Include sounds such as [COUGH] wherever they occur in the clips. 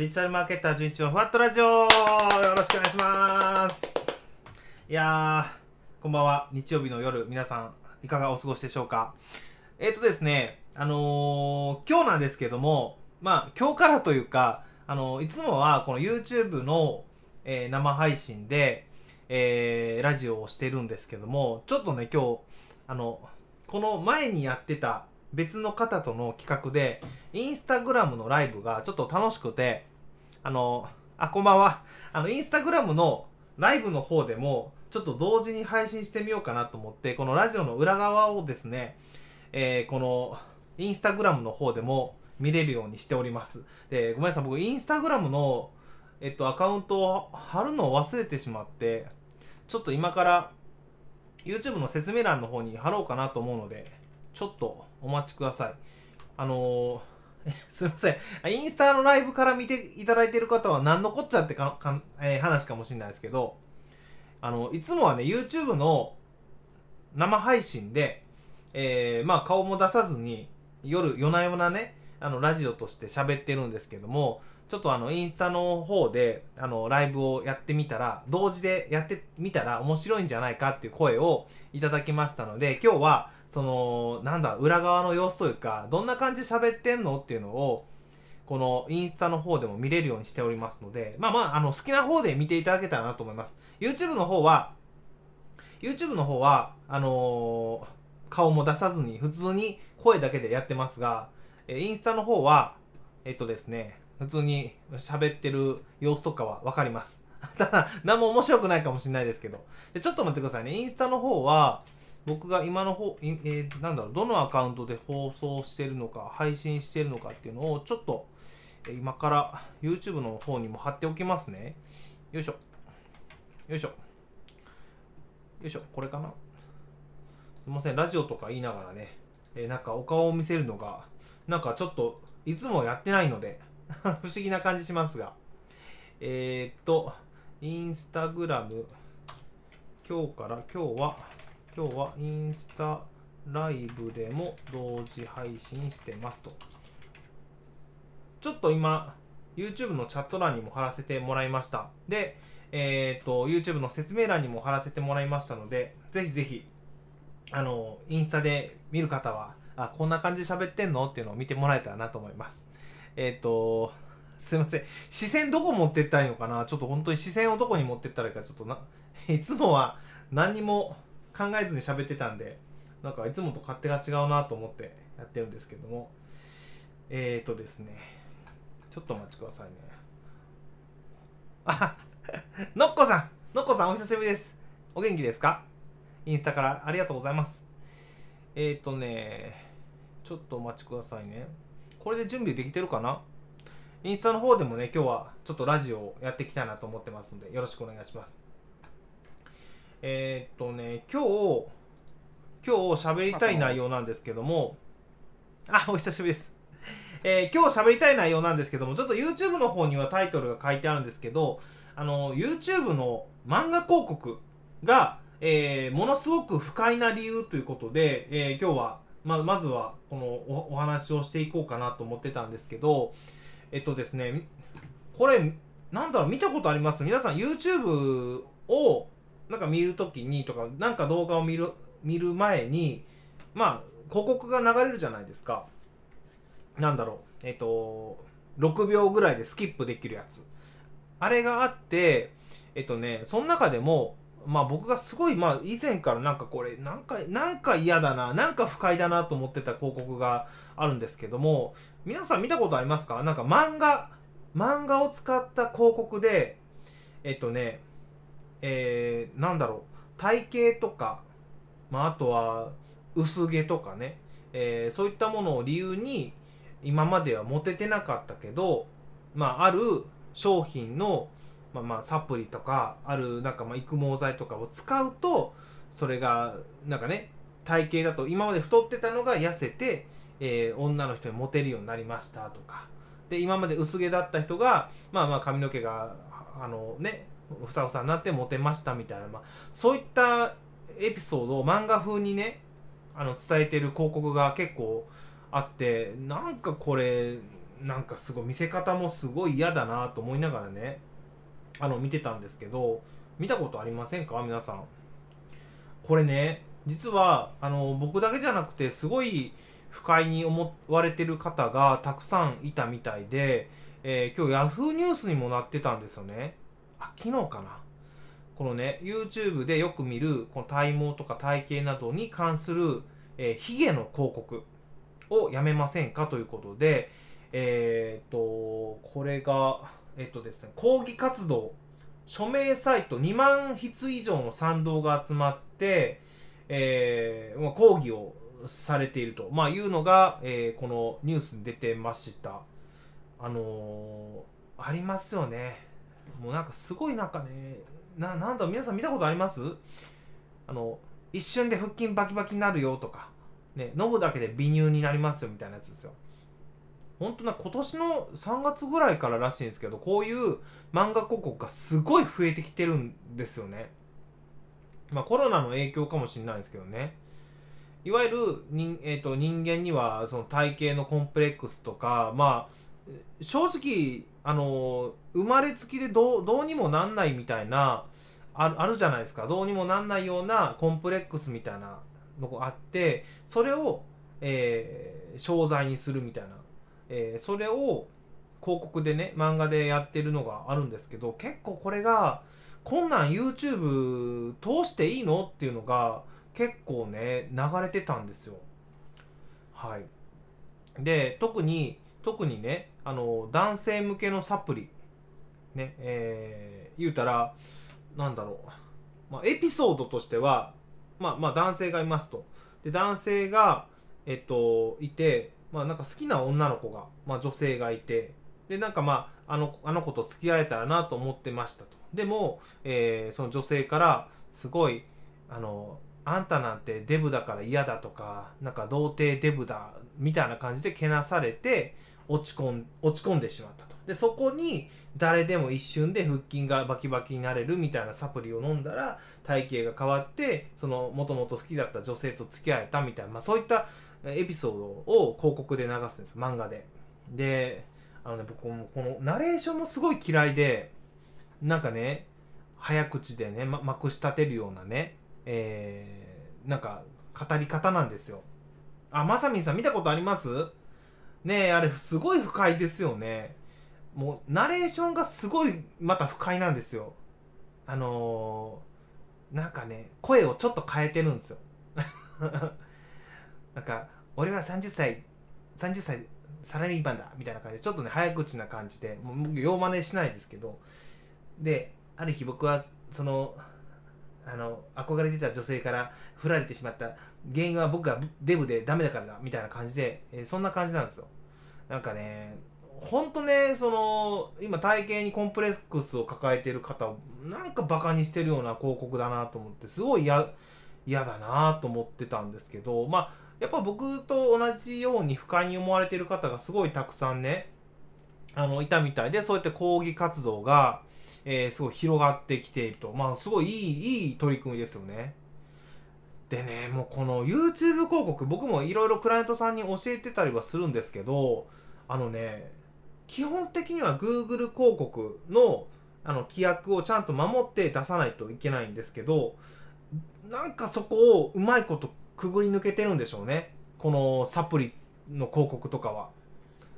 デジタルマーケッター11のふわっとラジオ。よろしくお願いします。いやーこんばんは。日曜日の夜皆さんいかがお過ごしでしょうか？えっ、ー、とですねあのー、今日なんですけどもまあ今日からというかあのー、いつもはこの YouTube の、え生配信で、えラジオをしてるんですけどもちょっとね今日あのこの前にやってた別の方との企画で、インスタグラムのライブがちょっと楽しくて、あの、あ、こんばんは。あの、インスタグラムのライブの方でも、ちょっと同時に配信してみようかなと思って、このラジオの裏側をですね、えー、この、インスタグラムの方でも見れるようにしております。で、ごめんなさい、僕、インスタグラムの、えっと、アカウントを貼るのを忘れてしまって、ちょっと今から、YouTube の説明欄の方に貼ろうかなと思うので、ちょっとお待ちください。あのー、[LAUGHS] すいません。インスタのライブから見ていただいている方は何のこっちゃってかか、えー、話かもしれないですけど、あの、いつもはね、YouTube の生配信で、えー、まあ顔も出さずに、夜、夜な夜なね、あの、ラジオとして喋ってるんですけども、ちょっとあの、インスタの方で、あの、ライブをやってみたら、同時でやってみたら面白いんじゃないかっていう声をいただきましたので、今日は、そのなんだ裏側の様子というかどんな感じ喋ってんのっていうのをこのインスタの方でも見れるようにしておりますのでまあまああの好きな方で見ていただけたらなと思います。YouTube の方は YouTube の方はあのー、顔も出さずに普通に声だけでやってますがインスタの方はえっとですね普通に喋ってる様子とかは分かります。[LAUGHS] ただ何も面白くないかもしれないですけど。でちょっと待ってくださいね。インスタの方は僕が今の方、えー、なんだろう、どのアカウントで放送してるのか、配信してるのかっていうのを、ちょっと、今から YouTube の方にも貼っておきますね。よいしょ。よいしょ。よいしょ、これかな。すいません、ラジオとか言いながらね、えー、なんかお顔を見せるのが、なんかちょっと、いつもやってないので [LAUGHS] 不思議な感じしますが。えー、っと、インスタグラム、今日から、今日は、今日はインスタライブでも同時配信してますと。ちょっと今、YouTube のチャット欄にも貼らせてもらいました。で、えっ、ー、と、YouTube の説明欄にも貼らせてもらいましたので、ぜひぜひ、あの、インスタで見る方は、あ、こんな感じで喋ってんの？っていうのを見てもらえたらなと思います。えっ、ー、と、すいません。視線どこ持ってったらいいのかな？ちょっと本当に視線をどこに持ってったらいいか、ちょっとな、いつもは何にも考えずに喋ってたんでなんかいつもと勝手が違うなと思ってやってるんですけども。えーとですね。ちょっとお待ちくださいね。あのっこさんのっこさんお久しぶりです。お元気ですか？インスタから。ありがとうございます。えーとねちょっとお待ちくださいね。これで準備できてるかな？インスタの方でもね今日はちょっとラジオをやっていきたいなと思ってますのでよろしくお願いします。えー、っとね、今日、今日喋りたい内容なんですけども、あ、お久しぶりです。えー、今日喋りたい内容なんですけども、ちょっと YouTube の方にはタイトルが書いてあるんですけど、あの、YouTube の漫画広告が、えー、ものすごく不快な理由ということで、えー、今日は、ま、まずは、このお話をしていこうかなと思ってたんですけど、えっとですね、これ、なんだろう、見たことあります？皆さん YouTube をなんか見るときにとか、なんか動画を見る、見る前に、まあ、広告が流れるじゃないですか。なんだろう。えっ、と、6秒ぐらいでスキップできるやつ。あれがあって、えっとね、その中でも、まあ僕がすごい、まあ以前からなんかこれ、なんか、なんか嫌だな、なんか不快だなと思ってた広告があるんですけども、皆さん見たことありますか？なんか漫画、漫画を使った広告で、えっとね、えー、なんだろう。体型とか、まあ、あとは薄毛とかね、えー、そういったものを理由に今まではモテてなかったけど、まあ、ある商品の、まあ、まあサプリとかあるなんかまあ育毛剤とかを使うとそれがなんかね体型だと今まで太ってたのが痩せて、えー、女の人にモテるようになりましたとか。で今まで薄毛だった人がまあまあ髪の毛があのねふさふさになってモテましたみたいな、まあ、そういったエピソードを漫画風にねあの伝えてる広告が結構あってなんかこれなんかすごい見せ方もすごい嫌だなと思いながらねあの見てたんですけど見たことありませんか？皆さん。これね実はあの僕だけじゃなくてすごい不快に思われてる方がたくさんいたみたいで、えー、今日 Yahoo ニュースにもなってたんですよね。あ昨日かなこのね YouTube でよく見るこの体毛とか体型などに関する、えー、ヒゲの広告をやめませんか？ということでえっ、とこれがえっとですね、抗議活動、署名サイト2万筆以上の賛同が集まって、えー、抗議をされていると、まあ、いうのが、えー、このニュースに出てました。あのー、ありますよね。もうなんかすごいなんかね、な、なんだ皆さん見たことあります？あの、一瞬で腹筋バキバキになるよとか、ね、飲むだけで微乳になりますよみたいなやつですよ。本当な今年の3月ぐらいかららしいんですけどこういう漫画広告がすごい増えてきてるんですよね。まあコロナの影響かもしれないですけどね。いわゆる人,、えーと、人間にはその体型のコンプレックスとかまあ正直あの生まれつきでどうどうにもなんないみたいなああるじゃないですか。どうにもなんないようなコンプレックスみたいなのがあってそれを、えー、商材にするみたいな。えー、それを広告でね漫画でやってるのがあるんですけど結構これがこんなん YouTube 通していいのっていうのが結構ね流れてたんですよ。はい。で特に特にねあの男性向けのサプリねえー、言うたらなんだろう、まあ、エピソードとしてはまあまあ男性がいますと。で男性がえっといてまあなんか好きな女の子が、まあ女性がいて、で、なんかまあ、あの、あの子と付き合えたらなと思ってましたと。でも、えー、その女性から、すごい、あの、あんたなんてデブだから嫌だとか、なんか童貞デブだ、みたいな感じでけなされて、落ち込ん、落ち込んでしまったと。で、そこに、誰でも一瞬で腹筋がバキバキになれるみたいなサプリを飲んだら、体型が変わって、その、もともと好きだった女性と付き合えたみたいな、まあそういったエピソードを広告で流すんです漫画で。であのね僕もこのナレーションもすごい嫌いでなんかね早口でね、ま、まくし立てるようなねえー、なんか語り方なんですよ。あまさみんさん見たことあります？ねえあれすごい不快ですよね。もうナレーションがすごいまた不快なんですよ。あのー、なんかね声をちょっと変えてるんですよ。[LAUGHS] なんか俺は30歳30歳サラリーマンだみたいな感じでちょっとね早口な感じでもうよう真似しないですけど。である日僕はそのあの憧れてた女性から振られてしまった原因は僕がデブでダメだからだみたいな感じで、えー、そんな感じなんですよ。なんかねほんとねその今体型にコンプレックスを抱えてる方をなんかバカにしてるような広告だなと思ってすごい嫌だなと思ってたんですけどまあやっぱ僕と同じように不快に思われてる方がすごいたくさんねあのいたみたいでそうやって抗議活動が、えー、すごい広がってきていると。まあすごいいいいい取り組みですよね。でねもうこの YouTube 広告僕もいろいろクライアントさんに教えてたりはするんですけどあのね基本的には Google 広告のあの規約をちゃんと守って出さないといけないんですけどなんかそこをうまいことくぐり抜けてるんでしょうね。このサプリの広告とかは。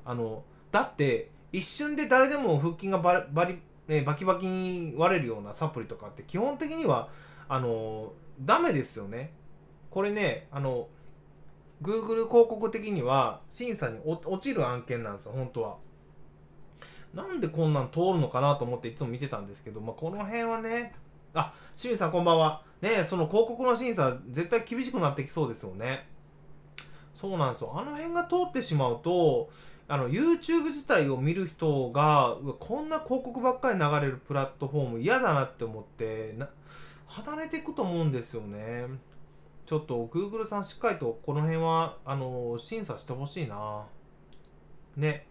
あのだって一瞬で誰でも腹筋がバリ、ね、バキバキに割れるようなサプリとかって基本的にはあのダメですよね。これねあの Google 広告的には審査に落ちる案件なんですよ本当は。なんでこんなん通るのかなと思っていつも見てたんですけど、まあ、この辺はねあ清水さんこんばんは。ねその広告の審査絶対厳しくなってきそうですよね。そうなんですよ。あの辺が通ってしまうとあの YouTube 自体を見る人がこんな広告ばっかり流れるプラットフォーム嫌だなって思ってな離れていくと思うんですよね。ちょっと Google さんしっかりとこの辺はあの審査してほしいな。ね。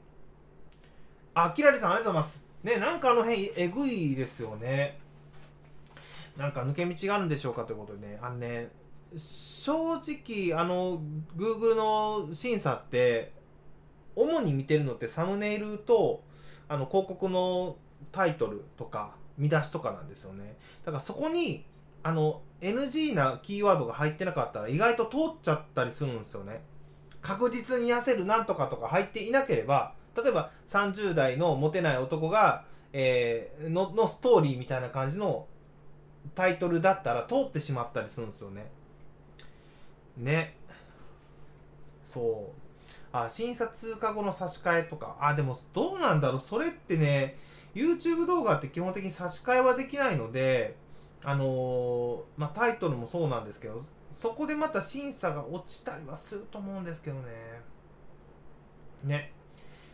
あキラリさんありがとうございます。ねなんかあの辺えぐいですよね。なんか抜け道があるんでしょうかということでね、あのね、正直、あの、Google の審査って、主に見てるのってサムネイルとあの広告のタイトルとか見出しとかなんですよね。だからそこにあの NG なキーワードが入ってなかったら意外と通っちゃったりするんですよね。確実に痩せるなんとかとか入っていなければ例えば30代のモテない男が、えー、ののストーリーみたいな感じのタイトルだったら通ってしまったりするんですよね。ね。そう。うあ診察か後の差し替えとか。あでもどうなんだろう。それってね YouTube 動画って基本的に差し替えはできないのであのー、まあ、タイトルもそうなんですけどそこでまた審査が落ちたりはすると思うんですけどね。ね。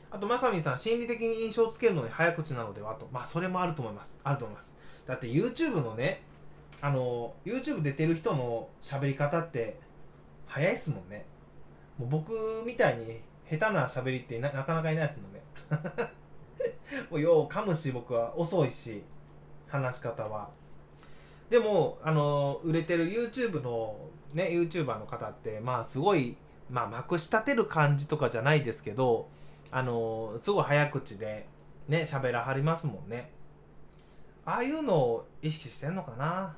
あとまさみさん心理的に印象をつけるのに早口なのではと。まあそれもあると思います。あると思います。だって YouTube のねあの YouTube 出てる人の喋り方って早いっすもんね。もう僕みたいに下手な喋りってなかなかいないですもんね。[LAUGHS] もうよう噛むし僕は遅いし話し方は。でもあの売れてる YouTube のね YouTuber の方ってまあすごいまあまくし立てる感じとかじゃないですけどあのすごい早口でね喋らはりますもんね。ああいうのを意識してんのかな。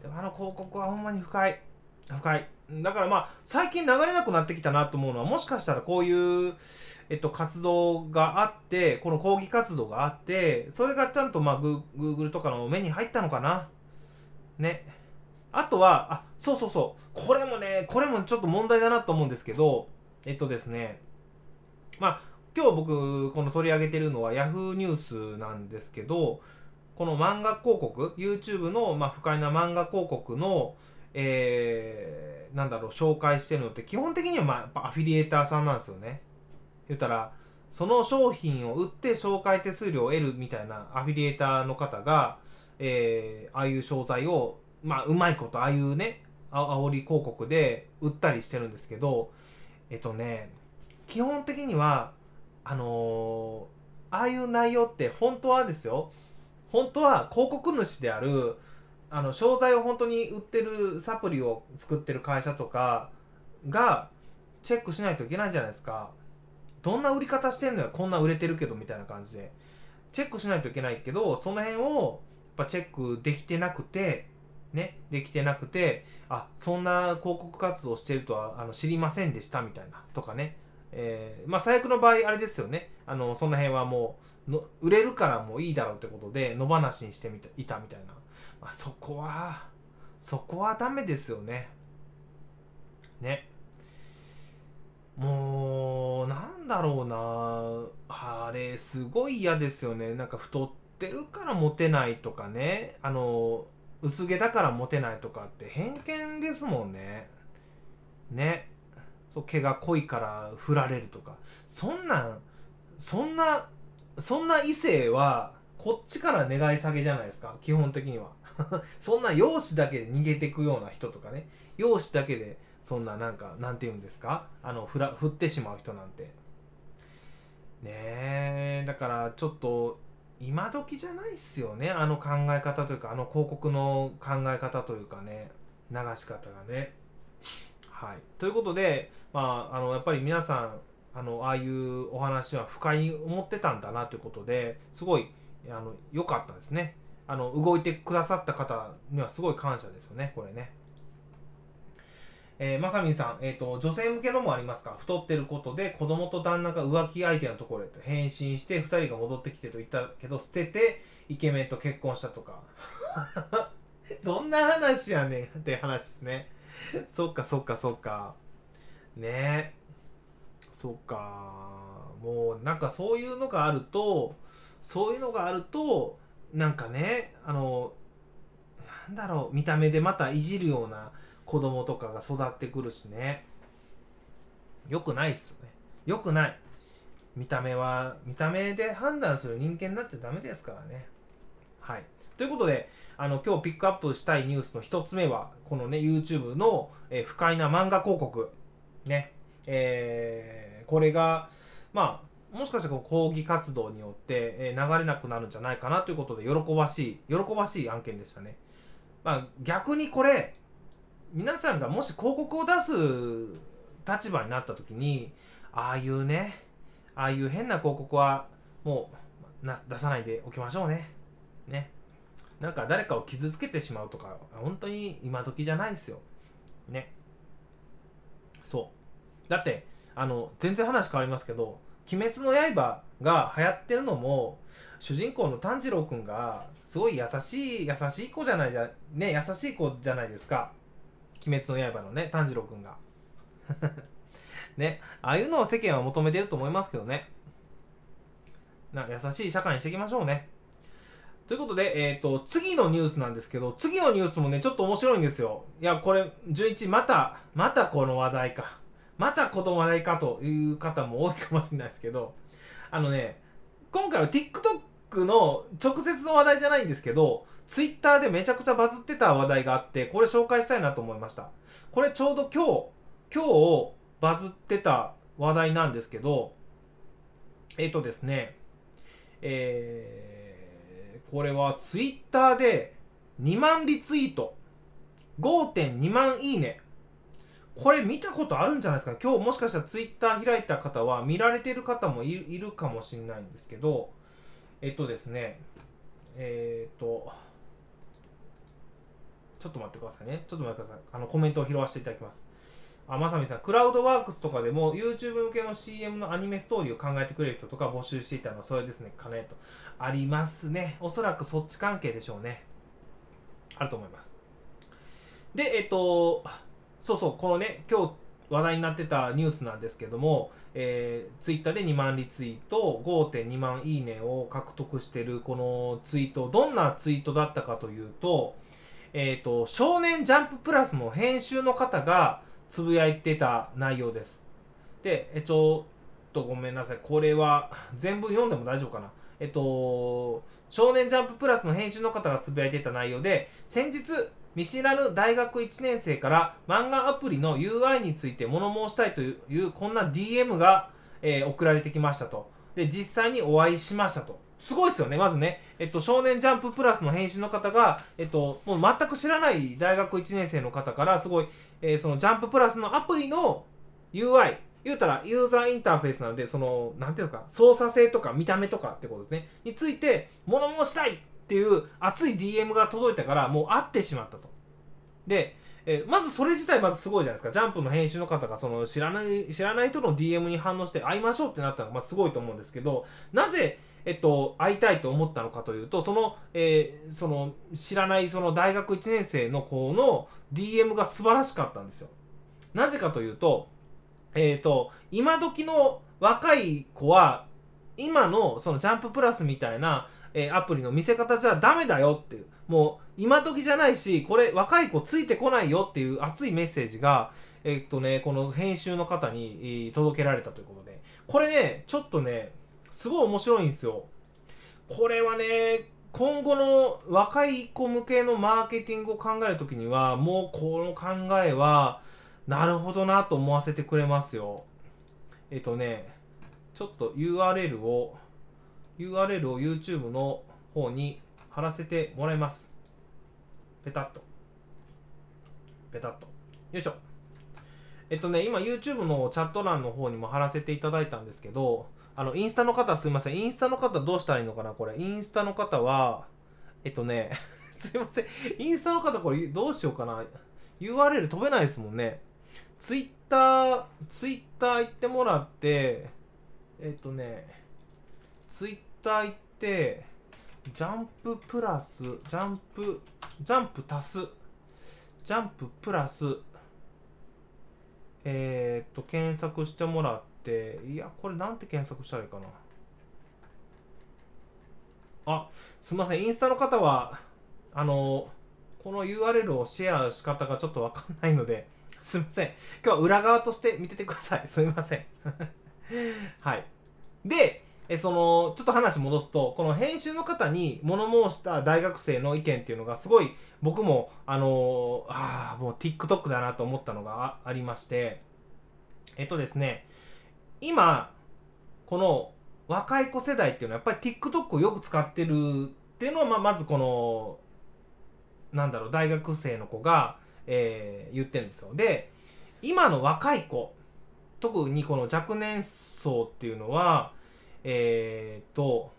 でもあの広告はほんまに深い深いだからまあ最近流れなくなってきたなと思うのはもしかしたらこういうえっと、活動があってこの抗議活動があってそれがちゃんとまあグーグルとかの目に入ったのかな？ね。あとはあそうそうそう。これもねこれもちょっと問題だなと思うんですけどえっとですね。まあ今日僕この取り上げてるのは Yahoo ニュースなんですけどこの漫画広告 YouTube のまあ不快な漫画広告のえー、なんだろう紹介してるのって基本的にはまあやっぱアフィリエーターさんなんですよね。言ったらその商品を売って紹介手数料を得るみたいなアフィリエーターの方が、えー、ああいう商材をまあうまいことああいうねあ煽り広告で売ったりしてるんですけどえっとね基本的にはあのー、ああいう内容って本当はですよ。本当は広告主であるあの商材を本当に売ってるサプリを作ってる会社とかがチェックしないといけないじゃないですか。どんな売り方してんのよ。こんな売れてるけどみたいな感じで。チェックしないといけないけどその辺をやっぱチェックできてなくてねできてなくてあそんな広告活動してるとはあの知りませんでしたみたいなとかね。えー、まあ最悪の場合あれですよね。あのその辺はもうの売れるからもういいだろうってことで野放しにしてみたいたみたいな、まあ、そこはそこはダメですよね。ね。もうなんだろうな。あれすごい嫌ですよね。なんか太ってるからモテないとかね。あの薄毛だからモテないとかって偏見ですもんね。ね。そう毛が濃いから振られるとか。そんなんそんなそんな異性はこっちから願い下げじゃないですか。基本的には。[LAUGHS] そんな容姿だけで逃げていくような人とかね。容姿だけでそんななんかなんて言うんですか？あの振ら振ってしまう人なんて。ねえだからちょっと今時じゃないっすよね。あの考え方というかあの広告の考え方というかね。流し方がね。はい。ということでまああのやっぱり皆さんあのああいうお話は不快に思ってたんだなということですごいあの良かったですね。あの動いてくださった方にはすごい感謝ですよねこれねえー、まさみんさん、えっ、ー、と、女性向けのもありますか？太ってることで子供と旦那が浮気相手のところへと変身して2人が戻ってきてと言ったけど捨ててイケメンと結婚したとか。[LAUGHS] どんな話やねんって話ですね。そっかそっかそっか。ねえそっか。もうなんかそういうのがあると、そういうのがあると、なんかね、あの、なんだろう、見た目でまたいじるような子供とかが育ってくるしね。よくないっすよね。よくない。見た目は見た目で判断する人間になっちゃダメですからね。はい。ということであの今日ピックアップしたいニュースの1つ目はこのね YouTube の、えー、不快な漫画広告。ね。えー、これがまあもしかしたら抗議活動によって、え、流れなくなるんじゃないかなということで喜ばしい喜ばしい案件でしたね。まあ逆にこれ皆さんがもし広告を出す立場になった時にああいうねああいう変な広告はもうな出さないでおきましょうね。ね。なんか誰かを傷つけてしまうとか本当に今時じゃないですよ。ね。そう。だってあの全然話変わりますけど「鬼滅の刃」が流行ってるのも主人公の炭治郎くんがすごい優しい優しい子じゃないじゃね優しい子じゃないですか「鬼滅の刃」のね炭治郎くんが [LAUGHS] ねああいうのを世間は求めてると思いますけどねな優しい社会にしていきましょうねということで、えっ、ー、と、次のニュースなんですけど、次のニュースもね、ちょっと面白いんですよ。いや、これ、11、また、またこの話題か。またこの話題かという方も多いかもしれないですけど、あのね、今回は TikTok の直接の話題じゃないんですけど、Twitter でめちゃくちゃバズってた話題があって、これ紹介したいなと思いました。これちょうど今日、今日バズってた話題なんですけど、えっ、ー、とですね、えーこれはツイッターで2万リツイート、5.2万いいね。これ見たことあるんじゃないですか？今日もしかしたらツイッター開いた方は見られてる方もいるかもしれないんですけど、えっとですね、えー、っと、ちょっと待ってくださいね。ちょっと待ってください。あのコメントを拾わせていただきます。あ、まさみさん、クラウドワークスとかでも YouTube 向けの CM のアニメストーリーを考えてくれる人とか募集していたのはそれですね、かねと。ありますね。おそらくそっち関係でしょうね。あると思います。で、えっと、そうそう、このね、今日話題になってたニュースなんですけども、えー、ツイッターで2万リツイート、5.2万いいねを獲得してるこのツイート、どんなツイートだったかというと、えっ、ー、と、少年ジャンププラスの編集の方が、つぶやいてた内容です。で、えちょっとごめんなさい。これは全部読んでも大丈夫かな。えっと、少年ジャンププラスの編集の方がつぶやいてた内容で、先日、見知らぬ大学1年生から漫画アプリの UI について物申したいというこんな DM が、えー、送られてきましたと。で、実際にお会いしましたと。すごいですよね、まずね。えっと、少年ジャンププラスの編集の方が、えっと、もう全く知らない大学1年生の方から、すごい、えー、そのジャンププラスのアプリの UI、言うたらユーザーインターフェースなので、その、なんていうんですか、操作性とか見た目とかってことですね。について、物申したいっていう熱い DM が届いたから、もう会ってしまったと。で、え、まずそれ自体まずすごいじゃないですか。ジャンプの編集の方がその知らない、知らない人の DM に反応して会いましょうってなったのがまあすごいと思うんですけど、なぜえっと、会いたいと思ったのかというと、その、えー、その、知らないその大学1年生の子の DM が素晴らしかったんですよ。なぜかというと、えっ、ー、と、今時の若い子は、今のそのジャンププラスみたいな、えー、アプリの見せ方じゃダメだよっていう、もう今時じゃないし、これ若い子ついてこないよっていう熱いメッセージが、えっとね、この編集の方に届けられたということで、これね、ちょっとね、すごい面白いんですよ。これはね、今後の若い子向けのマーケティングを考えるときには、もうこの考えは、なるほどなと思わせてくれますよ。えっとね、ちょっと URL を、URL を YouTube の方に貼らせてもらいます。ペタッと。ペタッと。よいしょ。えっとね、今 YouTube のチャット欄の方にも貼らせていただいたんですけど、あの、インスタの方すいません。インスタの方どうしたらいいのかなこれ。インスタの方は、えっとね、[LAUGHS] すいません。インスタの方これどうしようかな。URL 飛べないですもんね。ツイッター、ツイッター行ってもらって、えっとね、ツイッター行って、ジャンププラス、ジャンプ、ジャンプ足す、ジャンププラス、え、っと、検索してもらって、いや、これなんて検索したらいいかな。あ、すみません、インスタの方は、あの、この URL をシェア仕方がちょっとわかんないので、すみません。今日は裏側として見ててください。すみません。[LAUGHS] はい。で、えその、ちょっと話戻すと、この編集の方に物申した大学生の意見っていうのがすごい僕も、あのー、ああ、もう TikTok だなと思ったのがありまして、えっとですね、今、この若い子世代っていうのはやっぱり TikTok をよく使ってるっていうのは、まあ、まずこの、なんだろう、大学生の子が、えー、言ってるんですよ。で、今の若い子特にこの若年層っていうのはえー、っと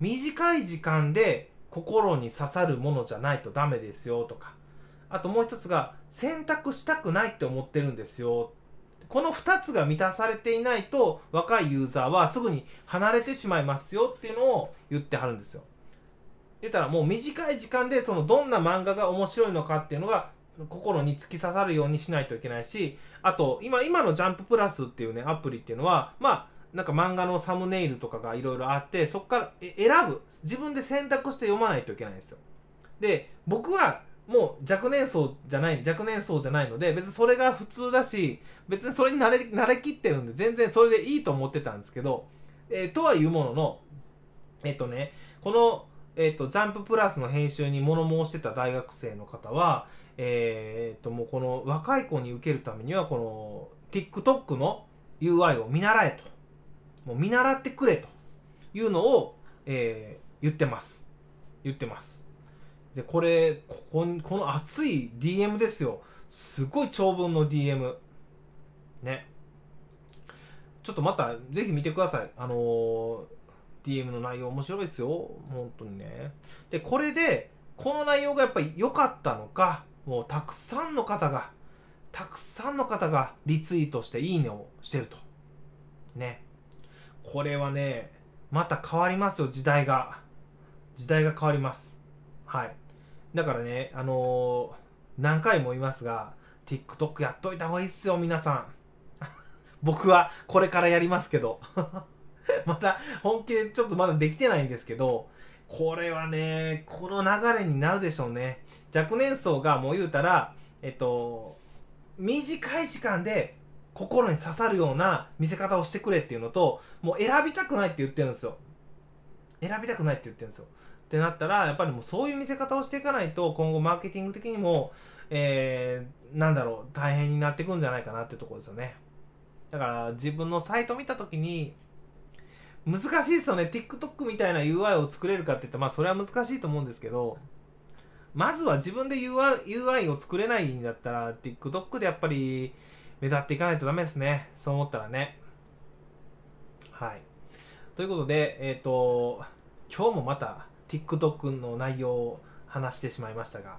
短い時間で心に刺さるものじゃないとダメですよとかあともう一つが選択したくないって思ってるんですよこの2つが満たされていないと若いユーザーはすぐに離れてしまいますよっていうのを言ってはるんですよ言ったらもう短い時間でそのどんな漫画が面白いのかっていうのが心に突き刺さるようにしないといけないしあと今今のジャンププラスっていうねアプリっていうのはまあなんか漫画のサムネイルとかがいろいろあってそこから選ぶ。自分で選択して読まないといけないんですよ。で僕はもう若年層じゃない若年層じゃないので別にそれが普通だし別にそれに慣れ慣れきってるんで全然それでいいと思ってたんですけど、えー、とはいうもののえっ、ー、とねこの、えーと、ジャンププラスの編集に物申してた大学生の方はえっ、ー、ともうこの若い子に受けるためにはこの TikTok の UI を見習えと。もう見習ってくれというのを、えー、言ってます。言ってます。でこれここにこの熱い DM ですよ。すごい長文の DM ね。ちょっとまたぜひ見てください。あのー、DM の内容面白いですよ。本当にね。でこれでこの内容がやっぱり良かったのかもうたくさんの方がたくさんの方がリツイートしていいねをしてると。ね。これはねまた変わりますよ時代が。時代が変わります。はい。だからねあのー、何回も言いますが TikTok やっといた方がいいっすよ皆さん。[LAUGHS] 僕はこれからやりますけど。[LAUGHS] また本気でちょっとまだできてないんですけどこれはねこの流れになるでしょうね。若年層がもう言うたらえっと短い時間で心に刺さるような見せ方をしてくれっていうのともう選びたくないって言ってるんですよ。選びたくないって言ってるんですよ。ってなったらやっぱりもうそういう見せ方をしていかないと今後マーケティング的にも、えー、なんだろう大変になってくんじゃないかなっていうところですよね。だから自分のサイト見た時に難しいですよね。TikTok みたいな UI を作れるかって言ったらまあそれは難しいと思うんですけどまずは自分で UI, UI を作れないんだったら TikTok でやっぱり目立っていかないとダメですね。そう思ったらね。はい。ということで、えっ、ー、と、今日もまた TikTok の内容を話してしまいましたが。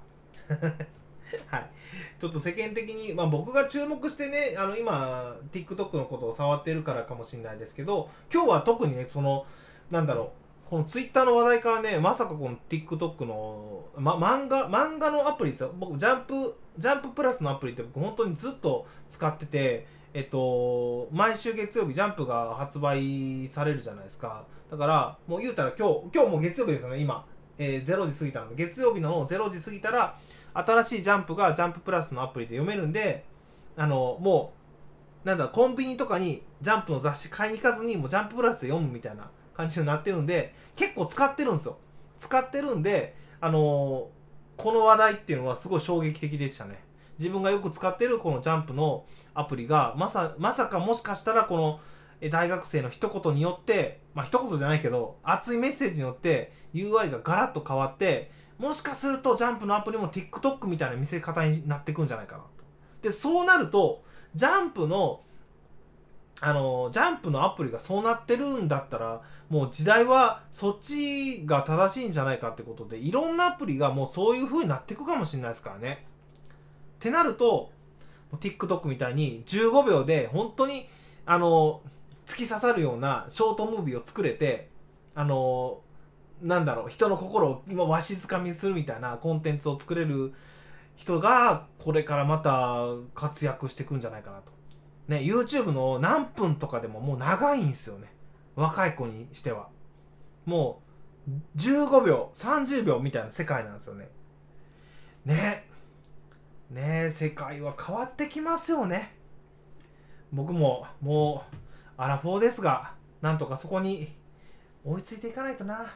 [LAUGHS] はい。ちょっと世間的に、まあ僕が注目してね、あの今、TikTok のことを触ってるからかもしれないですけど、今日は特にね、その、なんだろう、このツイッターの話題からね、まさかこの TikTok の、ま、漫画、漫画のアプリですよ。僕、ジャンプ、ジャンププラスのアプリって僕本当にずっと使ってて、えっと、毎週月曜日ジャンプが発売されるじゃないですか。だから、もう言うたら今日、今日も月曜日ですよね、今。えー、0時過ぎたの、月曜日の0時過ぎたら、新しいジャンプがジャンププラスのアプリで読めるんで、あの、もう、なんだ、コンビニとかにジャンプの雑誌買いに行かずに、もうジャンププラスで読むみたいな感じになってるんで結構使ってるんですよ。使ってるんであのー、この話題っていうのはすごい衝撃的でしたね。自分がよく使ってるこのジャンプのアプリがまさまさかもしかしたらこの大学生の一言によってまあ一言じゃないけど熱いメッセージによって UI がガラッと変わってもしかするとジャンプのアプリも TikTok みたいな見せ方になってくんじゃないかなと。でそうなるとジャンプのあのジャンプのアプリがそうなってるんだったらもう時代はそっちが正しいんじゃないかってことでいろんなアプリがもうそういう風になっていくかもしれないですからね。ってなると TikTok みたいに15秒で本当にあの突き刺さるようなショートムービーを作れてあのなんだろう人の心を今わしづかみするみたいなコンテンツを作れる人がこれからまた活躍していくんじゃないかなと。ね、YouTube の何分とかでももう長いんですよね。若い子にしては。もう、15秒、30秒みたいな世界なんですよね。ね。ね世界は変わってきますよね。僕も、もう、アラフォーですが、なんとかそこに追いついていかないとな。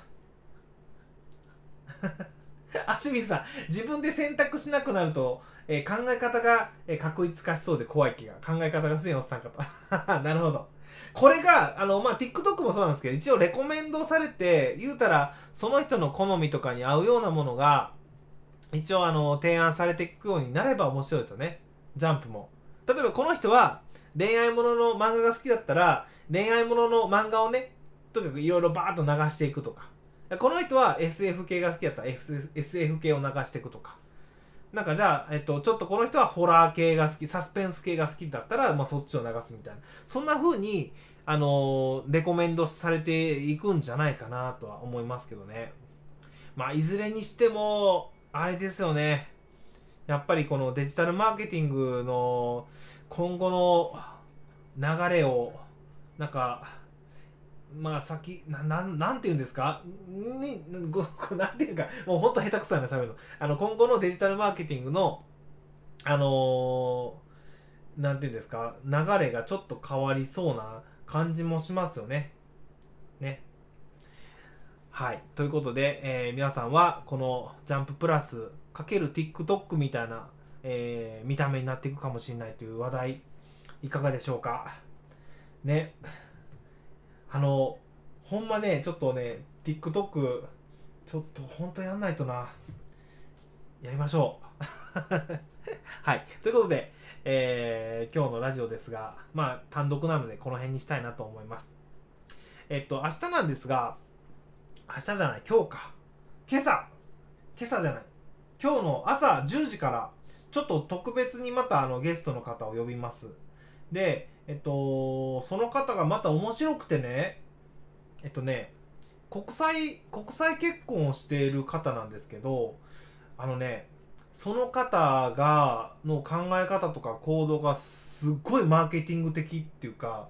[LAUGHS] あ、清水さん、自分で選択しなくなると、えー、考え方が、えー、確一化しそうで怖い気が。考え方がすでにおっさんかと。[LAUGHS] なるほど。これが、あの、まあ、TikTok もそうなんですけど、一応レコメンドされて、言うたら、その人の好みとかに合うようなものが、一応、あの、提案されていくようになれば面白いですよね。ジャンプも。例えば、この人は、恋愛ものの漫画が好きだったら、恋愛ものの漫画をね、とにかくいろいろバーッと流していくとか。この人は SF 系が好きだったら SF 系を流していくとか。なんかじゃあ、えっと、ちょっとこの人はホラー系が好き、サスペンス系が好きだったら、まあそっちを流すみたいな。そんな風に、あのー、レコメンドされていくんじゃないかなとは思いますけどね。まあ、いずれにしても、あれですよね。やっぱりこのデジタルマーケティングの今後の流れを、なんか、まあ先なななんて言うんですか？にごなんていうかもうほんと下手くそなしゃべるの。あの今後のデジタルマーケティングのあのー、なんていうんですか？流れがちょっと変わりそうな感じもしますよね。ね。はい。ということで、えー、皆さんはこのジャンププラスかける TikTok みたいな、えー、見た目になっていくかもしれないという話題いかがでしょうか？ね。あの、ほんまね、ちょっとね、TikTok、ちょっと本当やんないとな。やりましょう。[LAUGHS] はい。ということで、えー、今日のラジオですが、まあ、単独なのでこの辺にしたいなと思います。えっと、明日なんですが、明日じゃない、今日か。今朝、今朝じゃない。今日の朝10時から、ちょっと特別にまたあのゲストの方を呼びます。で、えっと、その方がまた面白くてね、えっとね、国際、国際結婚をしている方なんですけど、あのね、その方が、の考え方とか行動がすっごいマーケティング的っていうか、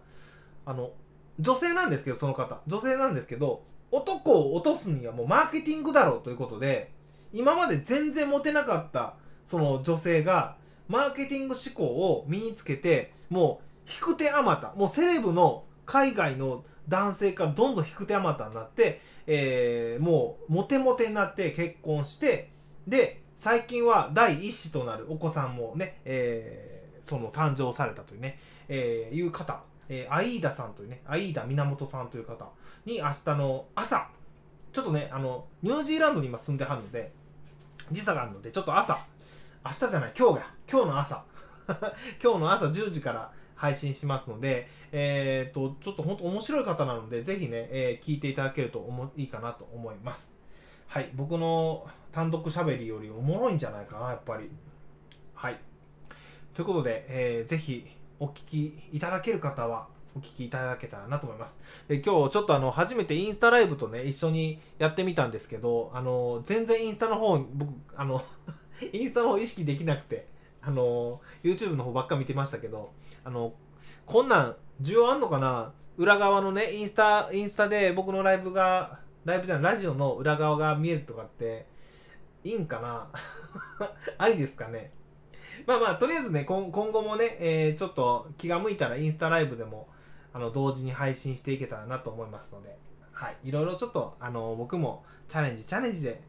あの、女性なんですけど、その方。女性なんですけど、男を落とすにはもうマーケティングだろうということで、今まで全然モテなかったその女性が、マーケティング思考を身につけて、もう引く手あまた。もうセレブの海外の男性からどんどん引く手あまたになって、えー、もうモテモテになって結婚してで最近は第一子となるお子さんもね、えー、その誕生されたというね、えー、いう方、えー、アイーダさんというねアイーダ源さんという方に明日の朝ちょっとねあのニュージーランドに今住んではるので時差があるのでちょっと朝明日じゃない今日が今日の朝。[LAUGHS] 今日の朝10時から配信しますので、えっ、ー、と、ちょっと本当面白い方なので、ぜひね、えー、聞いていただけると思いいかなと思います。はい、僕の単独喋りよりおもろいんじゃないかな、やっぱり。はい。ということで、えー、ぜひお聞きいただける方は、お聞きいただけたらなと思います。で今日ちょっとあの初めてインスタライブとね一緒にやってみたんですけどあの全然インスタの方僕あの [LAUGHS] インスタの方意識できなくてあの YouTube の方ばっか見てましたけどあのこんなん需要あんのかな？裏側のねインスタインスタで僕のライブがライブじゃないラジオの裏側が見えるとかっていいんかな？[LAUGHS] ありですかね？まあまあとりあえずね今後もね、えー、ちょっと気が向いたらインスタライブでもあの同時に配信していけたらなと思いますのではい。いろいろちょっとあの僕もチャレンジチャレンジで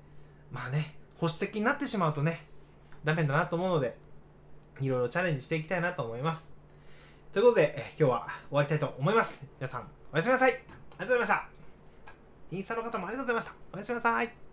まあね保守的になってしまうとねダメだなと思うのでいろいろチャレンジしていきたいなと思います。ということで、え今日は終わりたいと思います。皆さん、おやすみなさい。ありがとうございました。インスタの方もありがとうございました。おやすみなさい。